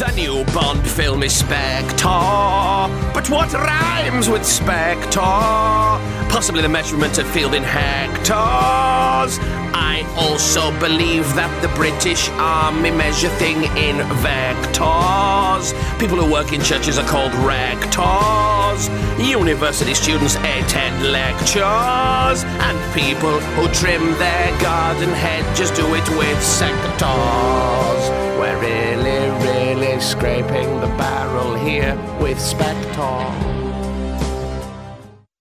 The new Bond film is Spectre. But what rhymes with Spectre? Possibly the measurement of field in hectares. I also believe that the British Army measure thing in vectors. People who work in churches are called rectors. University students attend lectures. And people who trim their garden hedges do it with sectors. Scraping the barrel here with Spectre.